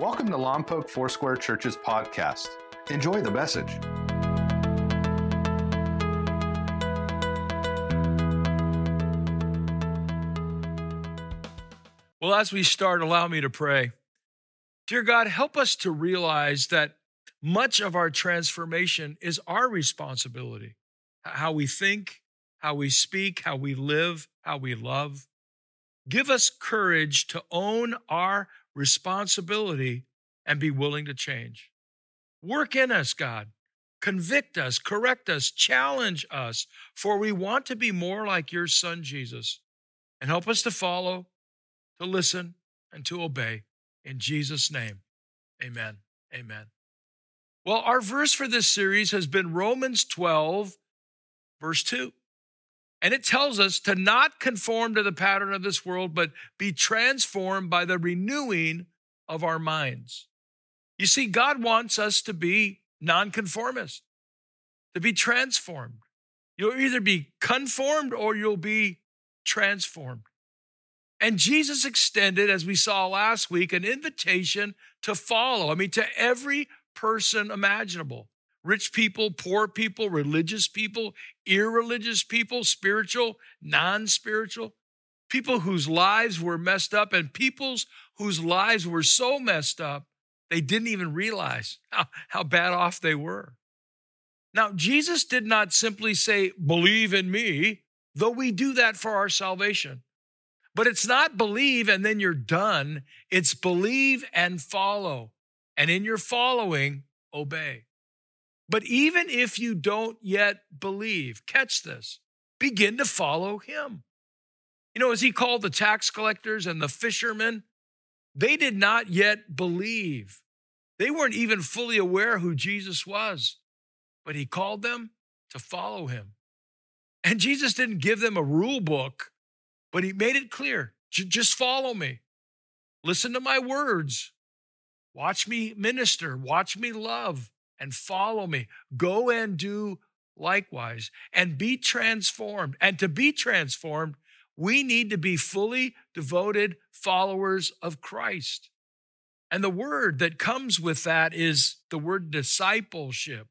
Welcome to Lompoc Foursquare Church's podcast. Enjoy the message. Well, as we start, allow me to pray. Dear God, help us to realize that much of our transformation is our responsibility. How we think, how we speak, how we live, how we love. Give us courage to own our responsibility and be willing to change. Work in us, God. Convict us, correct us, challenge us, for we want to be more like your son, Jesus. And help us to follow, to listen, and to obey. In Jesus' name, amen. Amen. Well, our verse for this series has been Romans 12, verse 2. And it tells us to not conform to the pattern of this world, but be transformed by the renewing of our minds. You see, God wants us to be nonconformist, to be transformed. You'll either be conformed or you'll be transformed. And Jesus extended, as we saw last week, an invitation to follow. I mean, to every person imaginable rich people, poor people, religious people, irreligious people, spiritual, non spiritual, people whose lives were messed up, and peoples whose lives were so messed up they didn't even realize how, how bad off they were. Now, Jesus did not simply say, Believe in me, though we do that for our salvation. But it's not believe and then you're done. It's believe and follow. And in your following, obey. But even if you don't yet believe, catch this, begin to follow him. You know, as he called the tax collectors and the fishermen, they did not yet believe. They weren't even fully aware who Jesus was, but he called them to follow him. And Jesus didn't give them a rule book, but he made it clear just follow me. Listen to my words. Watch me minister. Watch me love and follow me. Go and do likewise and be transformed. And to be transformed, we need to be fully devoted followers of Christ. And the word that comes with that is the word discipleship.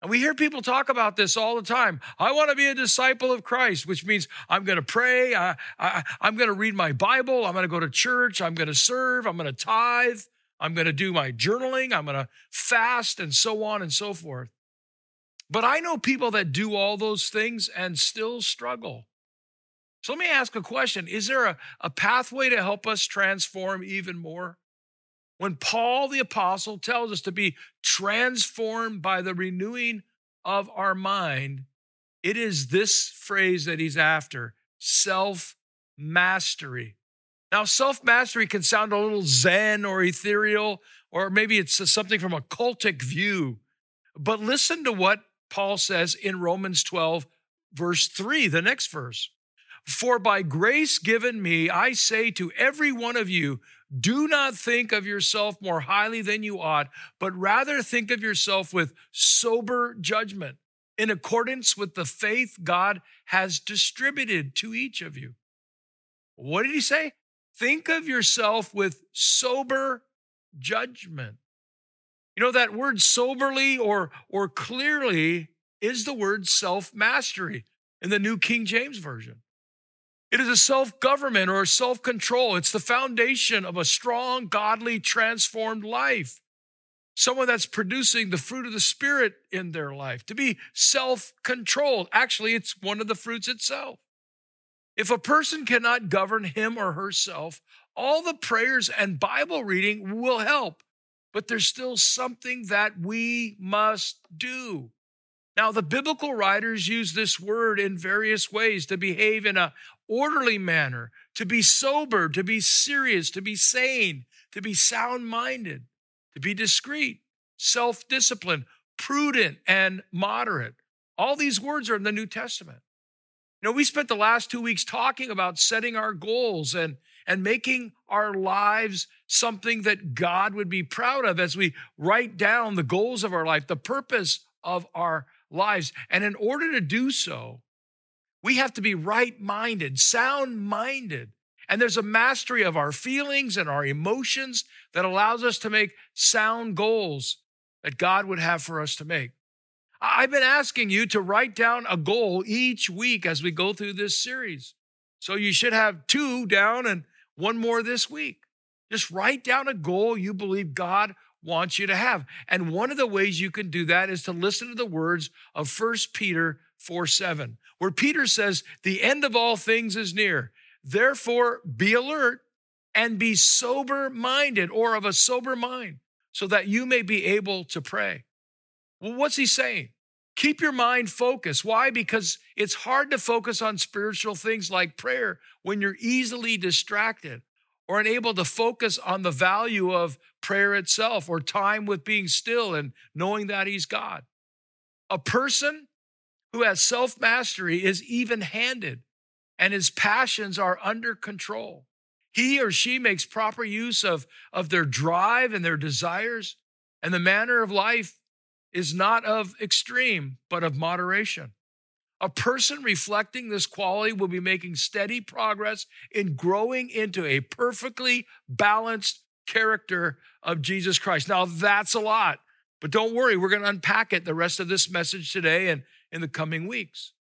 And we hear people talk about this all the time. I want to be a disciple of Christ, which means I'm going to pray. I, I, I'm going to read my Bible. I'm going to go to church. I'm going to serve. I'm going to tithe. I'm going to do my journaling, I'm going to fast, and so on and so forth. But I know people that do all those things and still struggle. So let me ask a question Is there a, a pathway to help us transform even more? When Paul the Apostle tells us to be transformed by the renewing of our mind, it is this phrase that he's after self mastery. Now, self mastery can sound a little zen or ethereal, or maybe it's something from a cultic view. But listen to what Paul says in Romans 12, verse 3, the next verse. For by grace given me, I say to every one of you, do not think of yourself more highly than you ought, but rather think of yourself with sober judgment in accordance with the faith God has distributed to each of you. What did he say? Think of yourself with sober judgment. You know, that word soberly or, or clearly is the word self mastery in the New King James Version. It is a self government or self control. It's the foundation of a strong, godly, transformed life. Someone that's producing the fruit of the Spirit in their life. To be self controlled. Actually, it's one of the fruits itself. If a person cannot govern him or herself, all the prayers and Bible reading will help, but there's still something that we must do. Now, the biblical writers use this word in various ways to behave in a orderly manner, to be sober, to be serious, to be sane, to be sound minded, to be discreet, self disciplined, prudent, and moderate. All these words are in the New Testament. You know, we spent the last two weeks talking about setting our goals and, and making our lives something that God would be proud of as we write down the goals of our life, the purpose of our lives. And in order to do so, we have to be right minded, sound minded. And there's a mastery of our feelings and our emotions that allows us to make sound goals that God would have for us to make. I've been asking you to write down a goal each week as we go through this series. So you should have two down and one more this week. Just write down a goal you believe God wants you to have. And one of the ways you can do that is to listen to the words of 1 Peter 4 7, where Peter says, The end of all things is near. Therefore, be alert and be sober minded or of a sober mind so that you may be able to pray. Well, what's he saying? Keep your mind focused. Why? Because it's hard to focus on spiritual things like prayer when you're easily distracted or unable to focus on the value of prayer itself or time with being still and knowing that He's God. A person who has self mastery is even handed and his passions are under control. He or she makes proper use of, of their drive and their desires, and the manner of life is not of extreme, but of moderation. A person reflecting this quality will be making steady progress in growing into a perfectly balanced character of Jesus Christ. Now, that's a lot, but don't worry, we're going to unpack it the rest of this message today and in the coming weeks.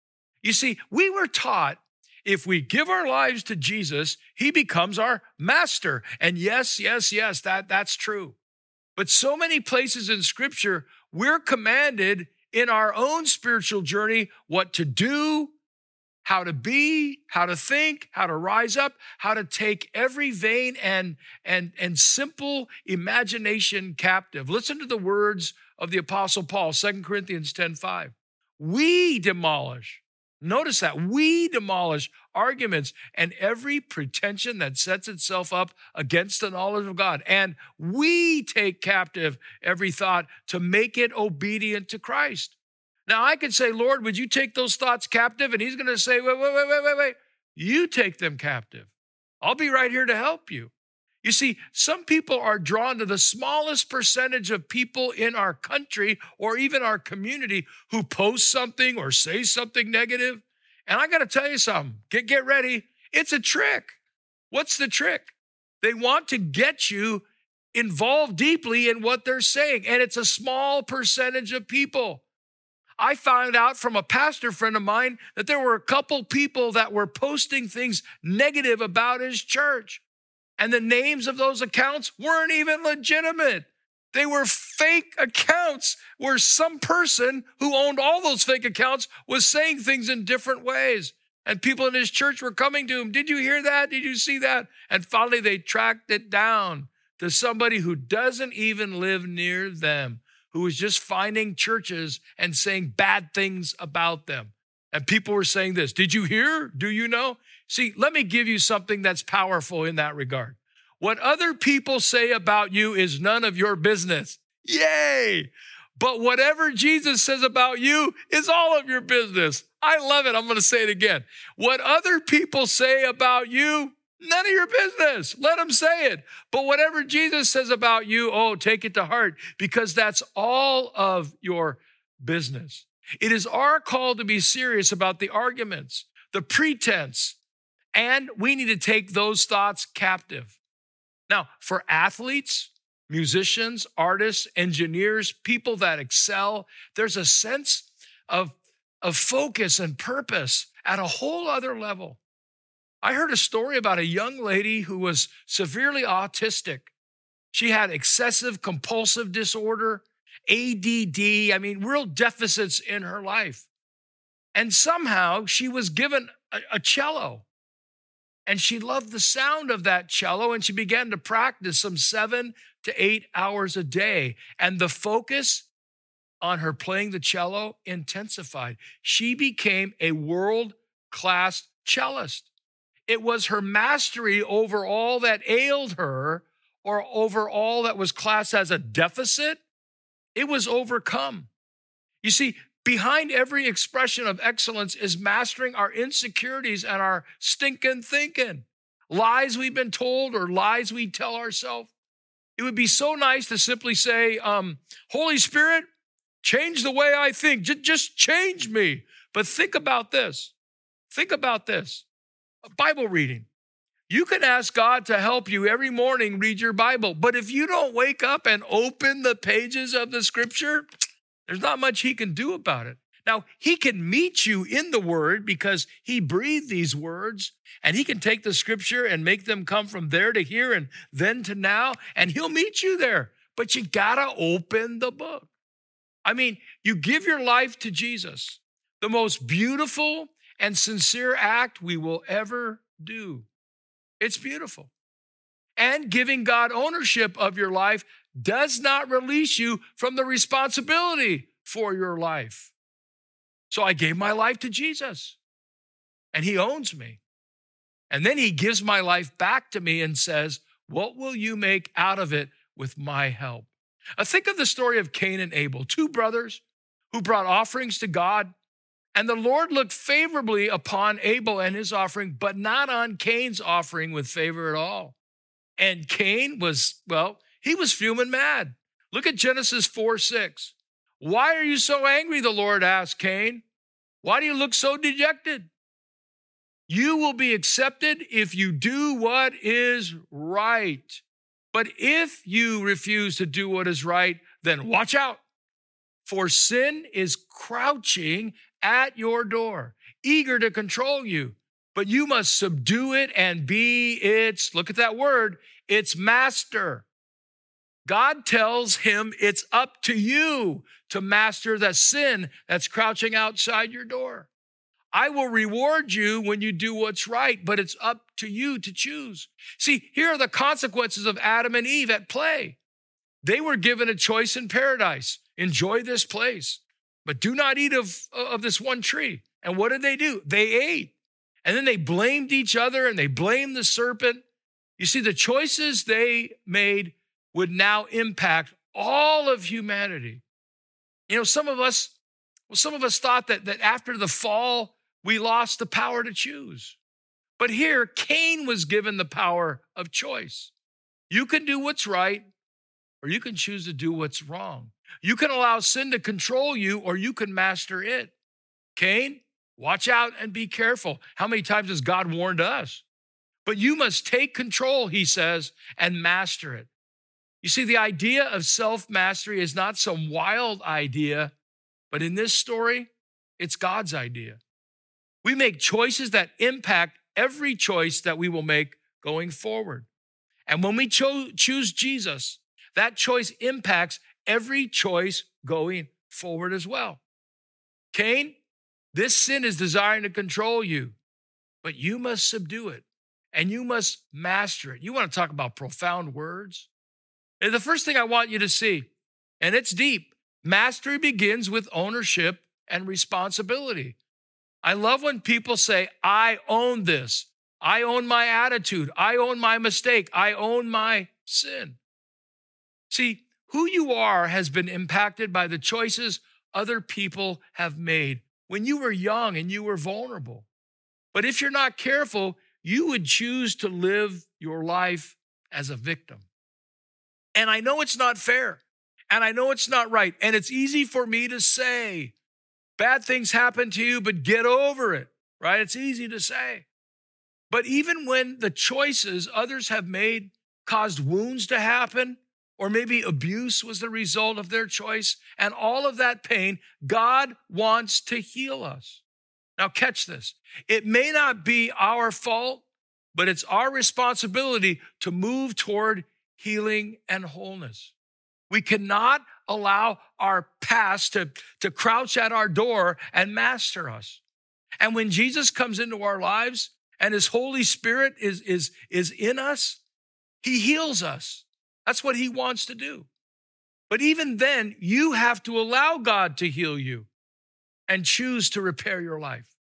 You see, we were taught if we give our lives to Jesus, he becomes our master. And yes, yes, yes, that, that's true. But so many places in scripture, we're commanded in our own spiritual journey what to do, how to be, how to think, how to rise up, how to take every vain and, and, and simple imagination captive. Listen to the words of the apostle Paul, 2 Corinthians 10, 5. We demolish Notice that we demolish arguments and every pretension that sets itself up against the knowledge of God. And we take captive every thought to make it obedient to Christ. Now, I could say, Lord, would you take those thoughts captive? And he's going to say, wait, wait, wait, wait, wait, wait. You take them captive. I'll be right here to help you. You see, some people are drawn to the smallest percentage of people in our country or even our community who post something or say something negative. And I got to tell you something get, get ready. It's a trick. What's the trick? They want to get you involved deeply in what they're saying, and it's a small percentage of people. I found out from a pastor friend of mine that there were a couple people that were posting things negative about his church. And the names of those accounts weren't even legitimate. They were fake accounts where some person who owned all those fake accounts was saying things in different ways. And people in his church were coming to him. Did you hear that? Did you see that? And finally, they tracked it down to somebody who doesn't even live near them, who was just finding churches and saying bad things about them. And people were saying this Did you hear? Do you know? See, let me give you something that's powerful in that regard. What other people say about you is none of your business. Yay! But whatever Jesus says about you is all of your business. I love it. I'm going to say it again. What other people say about you, none of your business. Let them say it. But whatever Jesus says about you, oh, take it to heart because that's all of your business. It is our call to be serious about the arguments, the pretense, and we need to take those thoughts captive. Now, for athletes, musicians, artists, engineers, people that excel, there's a sense of, of focus and purpose at a whole other level. I heard a story about a young lady who was severely autistic. She had excessive compulsive disorder, ADD, I mean, real deficits in her life. And somehow she was given a, a cello and she loved the sound of that cello and she began to practice some seven to eight hours a day. And the focus on her playing the cello intensified. She became a world class cellist. It was her mastery over all that ailed her or over all that was classed as a deficit. It was overcome. You see, Behind every expression of excellence is mastering our insecurities and our stinking thinking. Lies we've been told or lies we tell ourselves. It would be so nice to simply say, um, Holy Spirit, change the way I think. J- just change me. But think about this. Think about this. Bible reading. You can ask God to help you every morning read your Bible, but if you don't wake up and open the pages of the scripture, there's not much He can do about it. Now, He can meet you in the Word because He breathed these words, and He can take the scripture and make them come from there to here and then to now, and He'll meet you there. But you gotta open the book. I mean, you give your life to Jesus, the most beautiful and sincere act we will ever do. It's beautiful. And giving God ownership of your life does not release you from the responsibility for your life. So I gave my life to Jesus, and He owns me. And then He gives my life back to me and says, What will you make out of it with my help? Now, think of the story of Cain and Abel, two brothers who brought offerings to God and the Lord looked favorably upon Abel and his offering, but not on Cain's offering with favor at all. And Cain was, well, he was fuming mad. Look at Genesis 4 6. Why are you so angry? The Lord asked Cain. Why do you look so dejected? You will be accepted if you do what is right. But if you refuse to do what is right, then watch out. For sin is crouching at your door, eager to control you, but you must subdue it and be its, look at that word, its master. God tells him it's up to you to master the sin that's crouching outside your door. I will reward you when you do what's right, but it's up to you to choose. See, here are the consequences of Adam and Eve at play. They were given a choice in paradise. Enjoy this place but do not eat of, of this one tree. And what did they do? They ate. And then they blamed each other and they blamed the serpent. You see, the choices they made would now impact all of humanity. You know, some of us, well, some of us thought that, that after the fall, we lost the power to choose. But here, Cain was given the power of choice. You can do what's right, or you can choose to do what's wrong. You can allow sin to control you or you can master it. Cain, watch out and be careful. How many times has God warned us? But you must take control, he says, and master it. You see, the idea of self mastery is not some wild idea, but in this story, it's God's idea. We make choices that impact every choice that we will make going forward. And when we cho- choose Jesus, that choice impacts every choice going forward as well. Cain, this sin is desiring to control you, but you must subdue it and you must master it. You want to talk about profound words? And the first thing I want you to see, and it's deep mastery begins with ownership and responsibility. I love when people say, I own this. I own my attitude. I own my mistake. I own my sin. See, who you are has been impacted by the choices other people have made when you were young and you were vulnerable. But if you're not careful, you would choose to live your life as a victim. And I know it's not fair, and I know it's not right, and it's easy for me to say, bad things happen to you, but get over it, right? It's easy to say. But even when the choices others have made caused wounds to happen, or maybe abuse was the result of their choice, and all of that pain, God wants to heal us. Now, catch this. It may not be our fault, but it's our responsibility to move toward healing and wholeness. We cannot allow our past to, to crouch at our door and master us. And when Jesus comes into our lives and his Holy Spirit is, is, is in us, he heals us. That's what he wants to do. But even then, you have to allow God to heal you and choose to repair your life.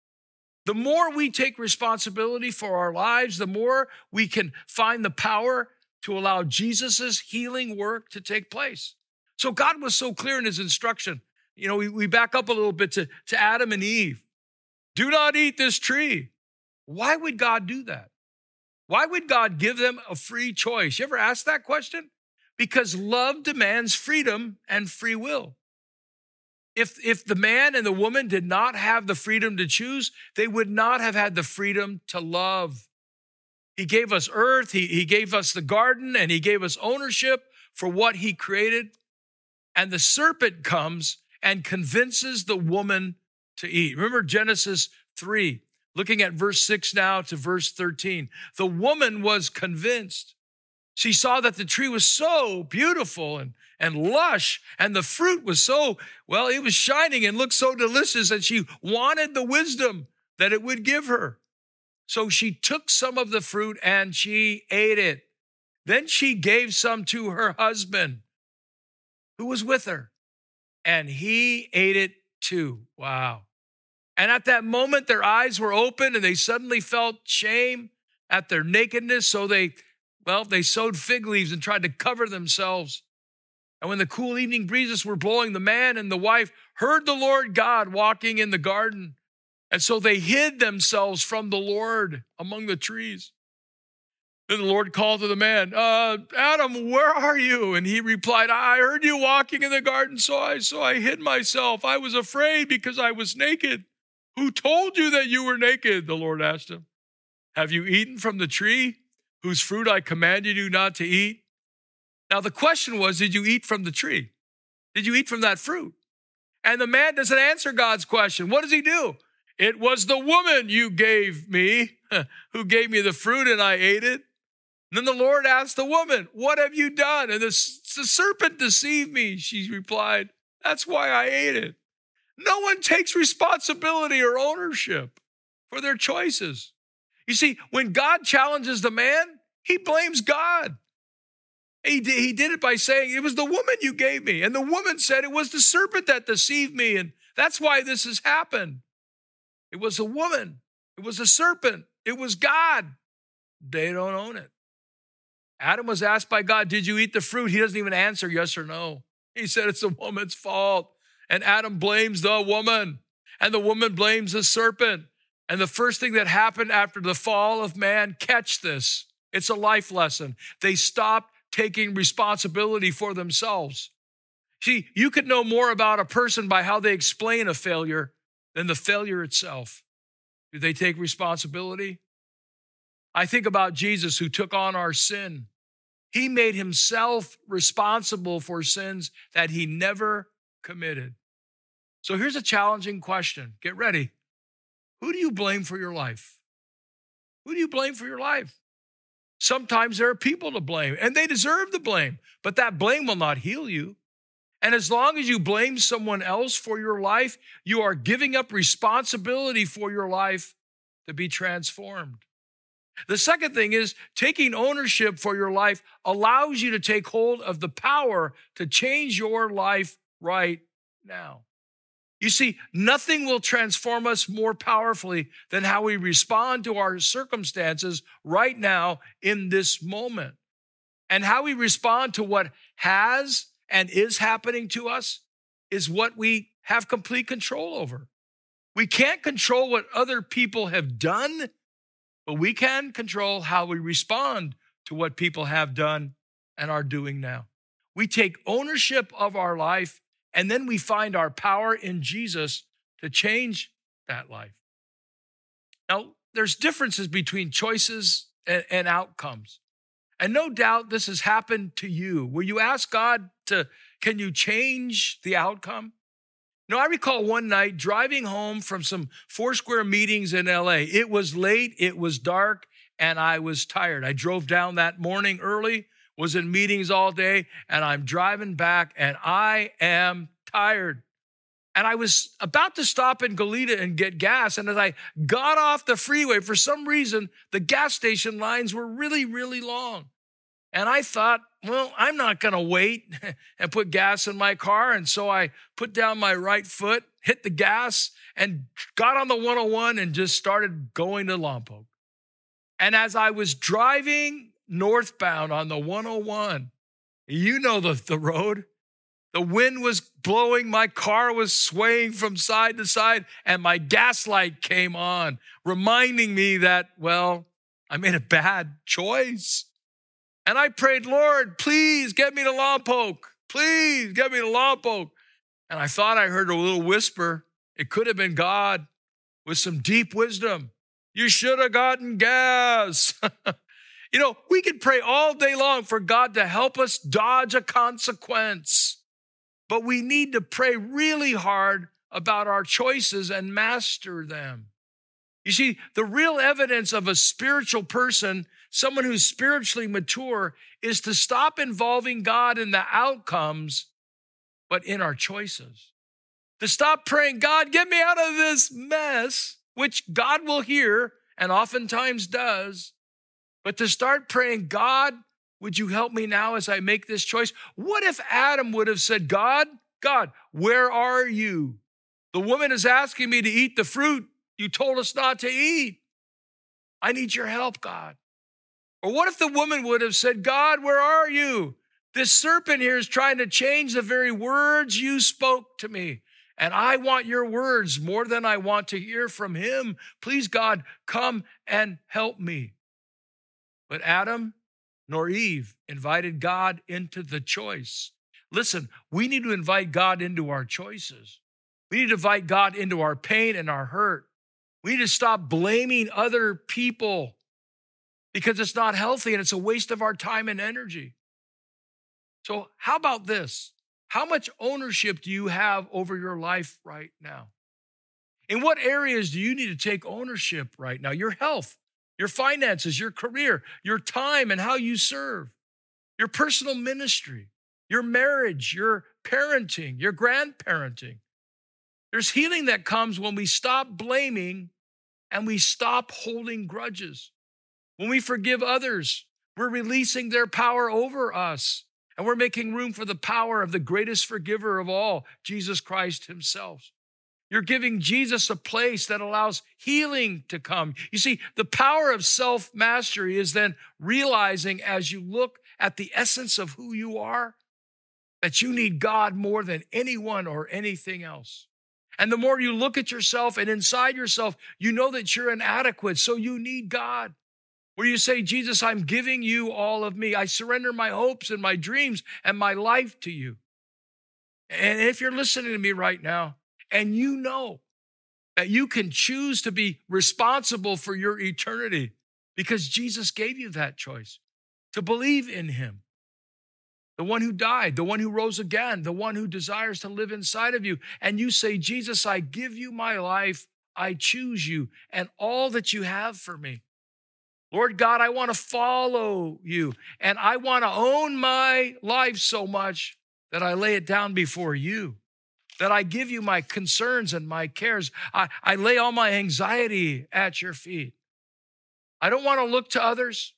The more we take responsibility for our lives, the more we can find the power to allow Jesus' healing work to take place. So God was so clear in his instruction. You know, we, we back up a little bit to, to Adam and Eve. Do not eat this tree. Why would God do that? Why would God give them a free choice? You ever ask that question? Because love demands freedom and free will. If, if the man and the woman did not have the freedom to choose, they would not have had the freedom to love. He gave us earth, he, he gave us the garden, and He gave us ownership for what He created. And the serpent comes and convinces the woman to eat. Remember Genesis 3, looking at verse 6 now to verse 13. The woman was convinced. She saw that the tree was so beautiful and, and lush, and the fruit was so, well, it was shining and looked so delicious, and she wanted the wisdom that it would give her. So she took some of the fruit and she ate it. Then she gave some to her husband who was with her, and he ate it too. Wow. And at that moment, their eyes were open and they suddenly felt shame at their nakedness. So they, well, they sewed fig leaves and tried to cover themselves. And when the cool evening breezes were blowing, the man and the wife heard the Lord God walking in the garden. And so they hid themselves from the Lord among the trees. Then the Lord called to the man, uh, Adam, where are you? And he replied, I heard you walking in the garden, so I so I hid myself. I was afraid because I was naked. Who told you that you were naked? The Lord asked him. Have you eaten from the tree whose fruit I commanded you not to eat? Now the question was, did you eat from the tree? Did you eat from that fruit? And the man doesn't answer God's question. What does he do? It was the woman you gave me who gave me the fruit and I ate it. And then the Lord asked the woman, What have you done? And the, the serpent deceived me. She replied, That's why I ate it. No one takes responsibility or ownership for their choices. You see, when God challenges the man, he blames God. He did, he did it by saying, It was the woman you gave me. And the woman said, It was the serpent that deceived me. And that's why this has happened. It was a woman, it was a serpent, it was God. They don't own it. Adam was asked by God, Did you eat the fruit? He doesn't even answer yes or no. He said, It's the woman's fault. And Adam blames the woman, and the woman blames the serpent. And the first thing that happened after the fall of man, catch this. It's a life lesson. They stopped taking responsibility for themselves. See, you could know more about a person by how they explain a failure than the failure itself. Do they take responsibility? I think about Jesus who took on our sin. He made himself responsible for sins that he never committed. So here's a challenging question. Get ready. Who do you blame for your life? Who do you blame for your life? Sometimes there are people to blame, and they deserve the blame, but that blame will not heal you. And as long as you blame someone else for your life, you are giving up responsibility for your life to be transformed. The second thing is taking ownership for your life allows you to take hold of the power to change your life right now. You see, nothing will transform us more powerfully than how we respond to our circumstances right now in this moment. And how we respond to what has and is happening to us is what we have complete control over. We can't control what other people have done, but we can control how we respond to what people have done and are doing now. We take ownership of our life and then we find our power in Jesus to change that life. Now, there's differences between choices and, and outcomes. And no doubt this has happened to you. Will you ask God to, can you change the outcome? Know, I recall one night driving home from some Foursquare meetings in LA. It was late, it was dark, and I was tired. I drove down that morning early was in meetings all day, and I'm driving back, and I am tired. And I was about to stop in Goleta and get gas. And as I got off the freeway, for some reason, the gas station lines were really, really long. And I thought, well, I'm not going to wait and put gas in my car. And so I put down my right foot, hit the gas, and got on the 101 and just started going to Lompoc. And as I was driving northbound on the 101. You know the, the road. The wind was blowing, my car was swaying from side to side, and my gas light came on, reminding me that, well, I made a bad choice. And I prayed, Lord, please get me to Lompoc. Please get me to Lompoc. And I thought I heard a little whisper. It could have been God with some deep wisdom. You should have gotten gas. You know, we could pray all day long for God to help us dodge a consequence, but we need to pray really hard about our choices and master them. You see, the real evidence of a spiritual person, someone who's spiritually mature, is to stop involving God in the outcomes, but in our choices. To stop praying, God, get me out of this mess, which God will hear and oftentimes does, but to start praying, God, would you help me now as I make this choice? What if Adam would have said, God, God, where are you? The woman is asking me to eat the fruit you told us not to eat. I need your help, God. Or what if the woman would have said, God, where are you? This serpent here is trying to change the very words you spoke to me. And I want your words more than I want to hear from him. Please, God, come and help me. But Adam nor Eve invited God into the choice. Listen, we need to invite God into our choices. We need to invite God into our pain and our hurt. We need to stop blaming other people because it's not healthy and it's a waste of our time and energy. So, how about this? How much ownership do you have over your life right now? In what areas do you need to take ownership right now? Your health, your finances, your career, your time and how you serve, your personal ministry, your marriage, your parenting, your grandparenting. There's healing that comes when we stop blaming and we stop holding grudges. When we forgive others, we're releasing their power over us. And we're making room for the power of the greatest forgiver of all, Jesus Christ Himself. You're giving Jesus a place that allows healing to come. You see, the power of self mastery is then realizing as you look at the essence of who you are that you need God more than anyone or anything else. And the more you look at yourself and inside yourself, you know that you're inadequate, so you need God where you say, Jesus, I'm giving you all of me. I surrender my hopes and my dreams and my life to you. And if you're listening to me right now and you know that you can choose to be responsible for your eternity because Jesus gave you that choice to believe in him, the one who died, the one who rose again, the one who desires to live inside of you. And you say, Jesus, I give you my life. I choose you and all that you have for me. Lord God, I want to follow you and I want to own my life so much that I lay it down before you, that I give you my concerns and my cares. I, I lay all my anxiety at your feet. I don't want to look to others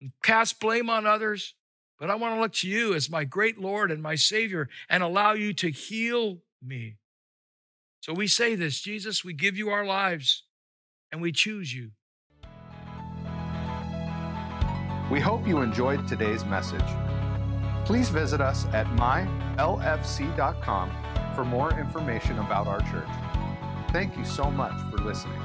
and cast blame on others, but I want to look to you as my great Lord and my Savior and allow you to heal me. So we say this Jesus, we give you our lives and we choose you. We hope you enjoyed today's message. Please visit us at mylfc.com for more information about our church. Thank you so much for listening.